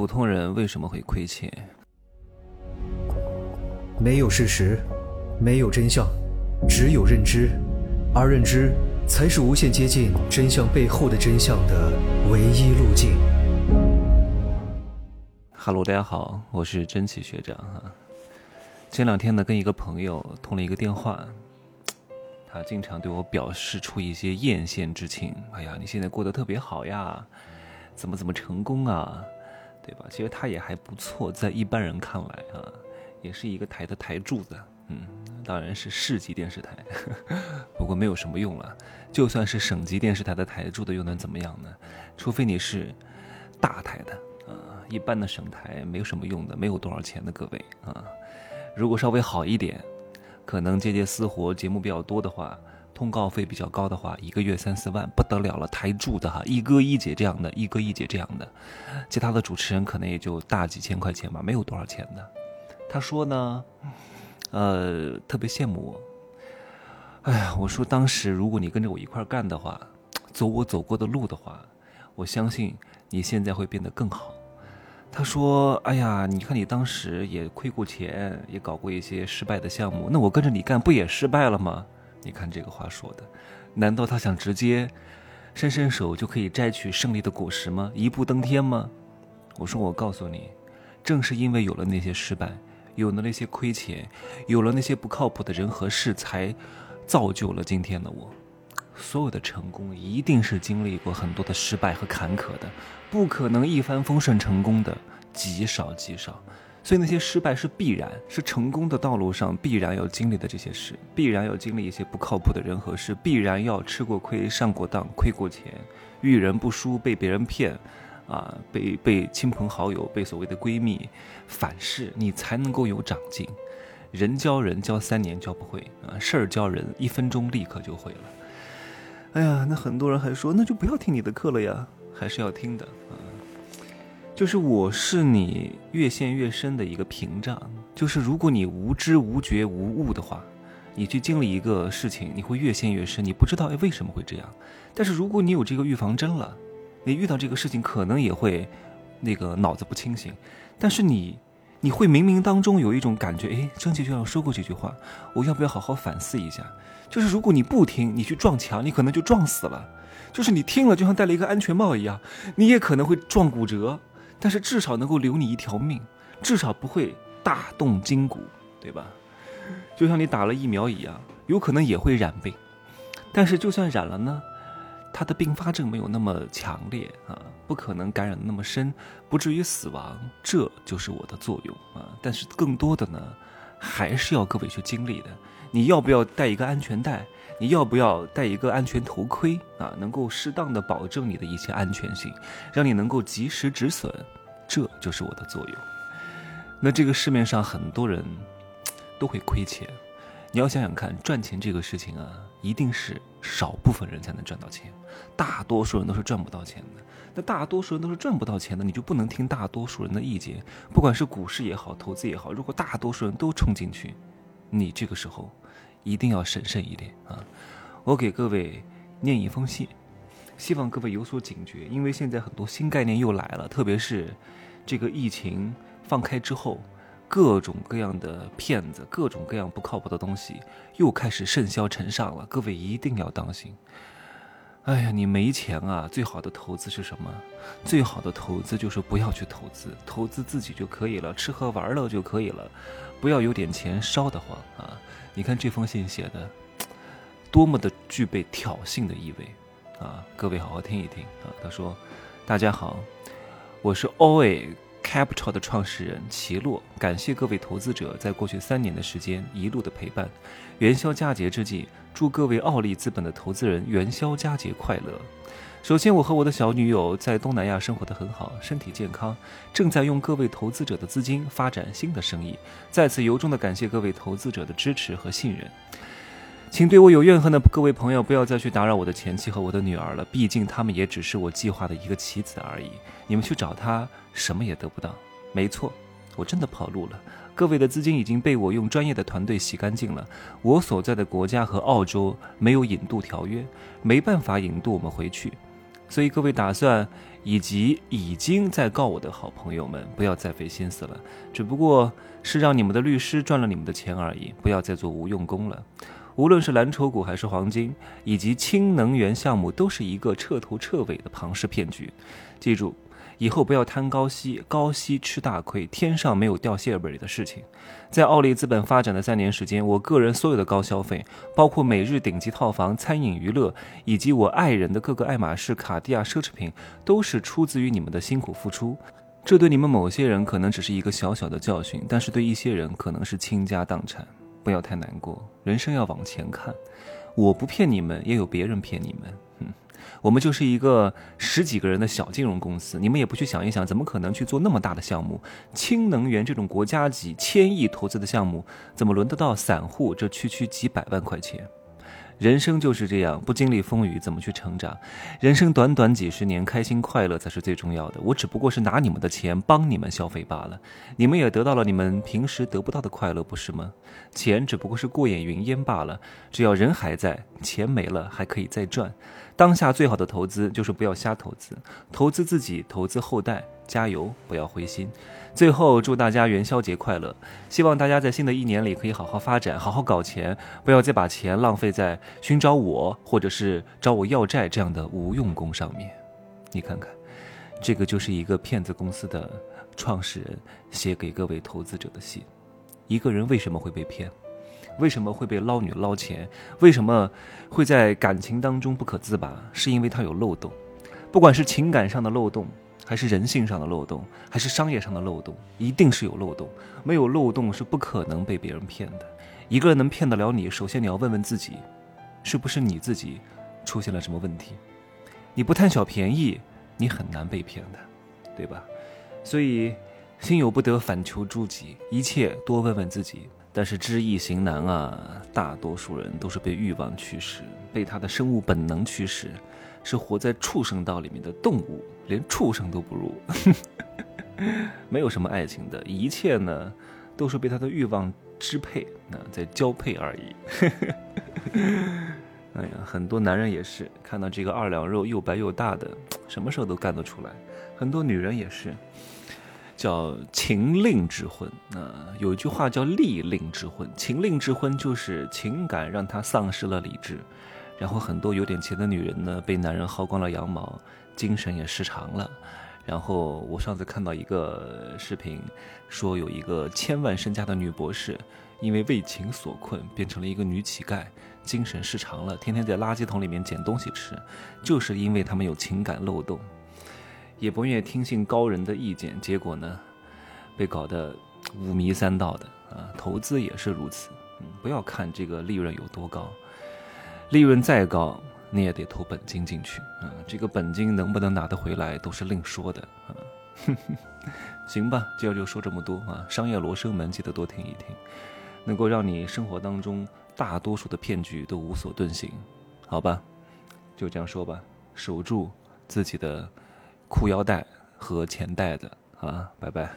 普通人为什么会亏欠？没有事实，没有真相，只有认知，而认知才是无限接近真相背后的真相的唯一路径。哈喽，大家好，我是真奇学长哈。前两天呢，跟一个朋友通了一个电话，他经常对我表示出一些艳羡之情。哎呀，你现在过得特别好呀，怎么怎么成功啊，对吧？其实他也还不错，在一般人看来啊。也是一个台的台柱子，嗯，当然是市级电视台，不过没有什么用了。就算是省级电视台的台柱子，又能怎么样呢？除非你是大台的，啊，一般的省台没有什么用的，没有多少钱的各位啊。如果稍微好一点，可能接接私活，节目比较多的话，通告费比较高的话，一个月三四万不得了了。台柱子哈，一哥一姐这样的，一哥一姐这样的，其他的主持人可能也就大几千块钱吧，没有多少钱的。他说呢，呃，特别羡慕我。哎呀，我说当时如果你跟着我一块干的话，走我走过的路的话，我相信你现在会变得更好。他说，哎呀，你看你当时也亏过钱，也搞过一些失败的项目，那我跟着你干不也失败了吗？你看这个话说的，难道他想直接伸伸手就可以摘取胜利的果实吗？一步登天吗？我说，我告诉你，正是因为有了那些失败。有了那些亏欠，有了那些不靠谱的人和事，才造就了今天的我。所有的成功一定是经历过很多的失败和坎坷的，不可能一帆风顺成功的极少极少。所以那些失败是必然，是成功的道路上必然要经历的这些事，必然要经历一些不靠谱的人和事，必然要吃过亏、上过当、亏过钱、遇人不淑、被别人骗。啊，被被亲朋好友、被所谓的闺蜜反噬，你才能够有长进。人教人教三年教不会啊，事儿教人一分钟立刻就会了。哎呀，那很多人还说，那就不要听你的课了呀，还是要听的。就是我是你越陷越深的一个屏障。就是如果你无知无觉无悟的话，你去经历一个事情，你会越陷越深，你不知道哎为什么会这样。但是如果你有这个预防针了。你遇到这个事情可能也会，那个脑子不清醒，但是你，你会冥冥当中有一种感觉，哎，张杰就要说过这句话，我要不要好好反思一下？就是如果你不听，你去撞墙，你可能就撞死了；就是你听了，就像戴了一个安全帽一样，你也可能会撞骨折，但是至少能够留你一条命，至少不会大动筋骨，对吧？就像你打了疫苗一样，有可能也会染病，但是就算染了呢？它的并发症没有那么强烈啊，不可能感染的那么深，不至于死亡，这就是我的作用啊。但是更多的呢，还是要各位去经历的。你要不要带一个安全带？你要不要戴一个安全头盔啊？能够适当的保证你的一切安全性，让你能够及时止损，这就是我的作用。那这个市面上很多人都会亏钱。你要想想看，赚钱这个事情啊，一定是少部分人才能赚到钱，大多数人都是赚不到钱的。那大多数人都是赚不到钱的，你就不能听大多数人的意见。不管是股市也好，投资也好，如果大多数人都冲进去，你这个时候一定要审慎一点啊！我给各位念一封信，希望各位有所警觉，因为现在很多新概念又来了，特别是这个疫情放开之后。各种各样的骗子，各种各样不靠谱的东西又开始甚嚣尘上了，各位一定要当心。哎呀，你没钱啊，最好的投资是什么？最好的投资就是不要去投资，投资自己就可以了，吃喝玩乐就可以了，不要有点钱烧得慌啊！你看这封信写的，多么的具备挑衅的意味啊！各位好好听一听啊，他说：“大家好，我是 OA。” Capital 的创始人齐洛，感谢各位投资者在过去三年的时间一路的陪伴。元宵佳节之际，祝各位奥利资本的投资人元宵佳节快乐。首先，我和我的小女友在东南亚生活的很好，身体健康，正在用各位投资者的资金发展新的生意。再次由衷的感谢各位投资者的支持和信任。请对我有怨恨的各位朋友不要再去打扰我的前妻和我的女儿了，毕竟他们也只是我计划的一个棋子而已。你们去找他，什么也得不到。没错，我真的跑路了。各位的资金已经被我用专业的团队洗干净了。我所在的国家和澳洲没有引渡条约，没办法引渡我们回去。所以各位打算以及已经在告我的好朋友们，不要再费心思了，只不过是让你们的律师赚了你们的钱而已，不要再做无用功了。无论是蓝筹股还是黄金，以及氢能源项目，都是一个彻头彻尾的庞氏骗局。记住。以后不要贪高息，高息吃大亏，天上没有掉馅饼的事情。在奥利资本发展的三年时间，我个人所有的高消费，包括每日顶级套房、餐饮娱乐，以及我爱人的各个爱马仕、卡地亚奢侈品，都是出自于你们的辛苦付出。这对你们某些人可能只是一个小小的教训，但是对一些人可能是倾家荡产。不要太难过，人生要往前看。我不骗你们，也有别人骗你们。我们就是一个十几个人的小金融公司，你们也不去想一想，怎么可能去做那么大的项目？氢能源这种国家级千亿投资的项目，怎么轮得到散户这区区几百万块钱？人生就是这样，不经历风雨怎么去成长？人生短短几十年，开心快乐才是最重要的。我只不过是拿你们的钱帮你们消费罢了，你们也得到了你们平时得不到的快乐，不是吗？钱只不过是过眼云烟罢了，只要人还在，钱没了还可以再赚。当下最好的投资就是不要瞎投资，投资自己，投资后代。加油，不要灰心。最后，祝大家元宵节快乐！希望大家在新的一年里可以好好发展，好好搞钱，不要再把钱浪费在寻找我或者是找我要债这样的无用功上面。你看看，这个就是一个骗子公司的创始人写给各位投资者的信。一个人为什么会被骗？为什么会被捞女捞钱？为什么会在感情当中不可自拔？是因为他有漏洞，不管是情感上的漏洞。还是人性上的漏洞，还是商业上的漏洞，一定是有漏洞。没有漏洞是不可能被别人骗的。一个人能骗得了你，首先你要问问自己，是不是你自己出现了什么问题？你不贪小便宜，你很难被骗的，对吧？所以心有不得，反求诸己，一切多问问自己。但是知易行难啊，大多数人都是被欲望驱使，被他的生物本能驱使。是活在畜生道里面的动物，连畜生都不如，没有什么爱情的，一切呢都是被他的欲望支配，那在交配而已。哎呀，很多男人也是看到这个二两肉又白又大的，什么时候都干得出来。很多女人也是，叫情令之婚。那有一句话叫利令之婚，情令之婚就是情感让他丧失了理智。然后很多有点钱的女人呢，被男人薅光了羊毛，精神也失常了。然后我上次看到一个视频，说有一个千万身家的女博士，因为为情所困，变成了一个女乞丐，精神失常了，天天在垃圾桶里面捡东西吃，就是因为他们有情感漏洞，也不愿意听信高人的意见，结果呢，被搞得五迷三道的啊。投资也是如此，不要看这个利润有多高。利润再高，你也得投本金进去啊！这个本金能不能拿得回来，都是另说的啊。行吧，今儿就说这么多啊！商业罗生门，记得多听一听，能够让你生活当中大多数的骗局都无所遁形，好吧？就这样说吧，守住自己的裤腰带和钱袋子啊！拜拜。